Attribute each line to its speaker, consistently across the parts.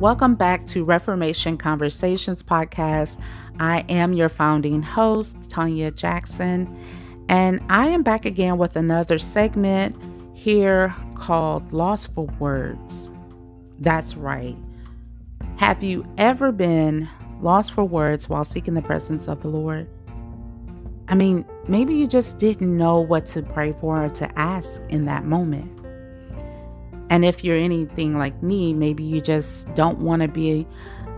Speaker 1: Welcome back to Reformation Conversations podcast. I am your founding host, Tanya Jackson, and I am back again with another segment here called Lost for Words. That's right. Have you ever been lost for words while seeking the presence of the Lord? I mean, maybe you just didn't know what to pray for or to ask in that moment. And if you're anything like me, maybe you just don't want to be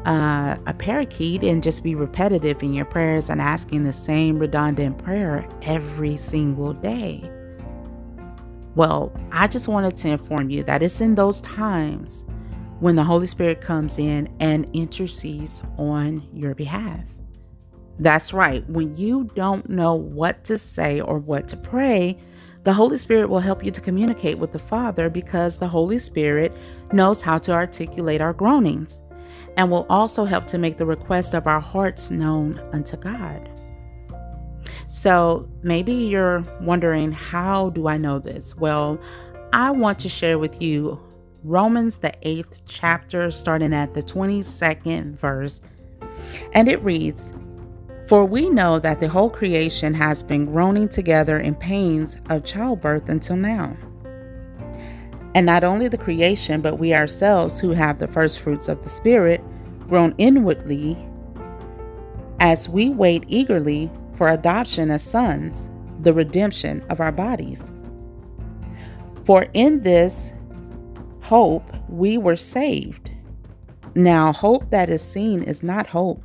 Speaker 1: uh, a parakeet and just be repetitive in your prayers and asking the same redundant prayer every single day. Well, I just wanted to inform you that it's in those times when the Holy Spirit comes in and intercedes on your behalf. That's right, when you don't know what to say or what to pray, the Holy Spirit will help you to communicate with the Father because the Holy Spirit knows how to articulate our groanings and will also help to make the request of our hearts known unto God. So maybe you're wondering, how do I know this? Well, I want to share with you Romans, the eighth chapter, starting at the 22nd verse. And it reads, for we know that the whole creation has been groaning together in pains of childbirth until now. And not only the creation, but we ourselves who have the first fruits of the Spirit groan inwardly as we wait eagerly for adoption as sons, the redemption of our bodies. For in this hope we were saved. Now, hope that is seen is not hope.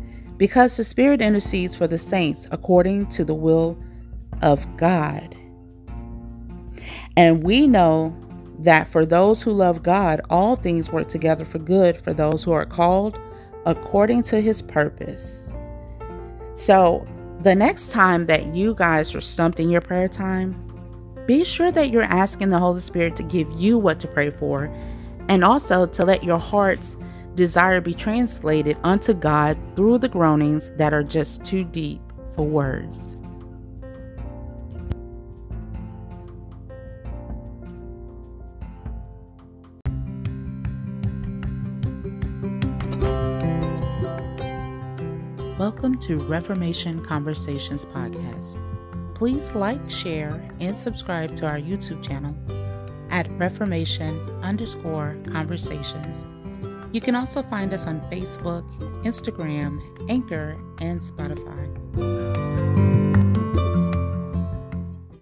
Speaker 1: because the Spirit intercedes for the saints according to the will of God. And we know that for those who love God, all things work together for good for those who are called according to his purpose. So, the next time that you guys are stumped in your prayer time, be sure that you're asking the Holy Spirit to give you what to pray for and also to let your hearts desire be translated unto God through the groanings that are just too deep for words. Welcome to Reformation Conversations Podcast. Please like, share, and subscribe to our YouTube channel at Reformation underscore conversations you can also find us on Facebook, Instagram, Anchor, and Spotify.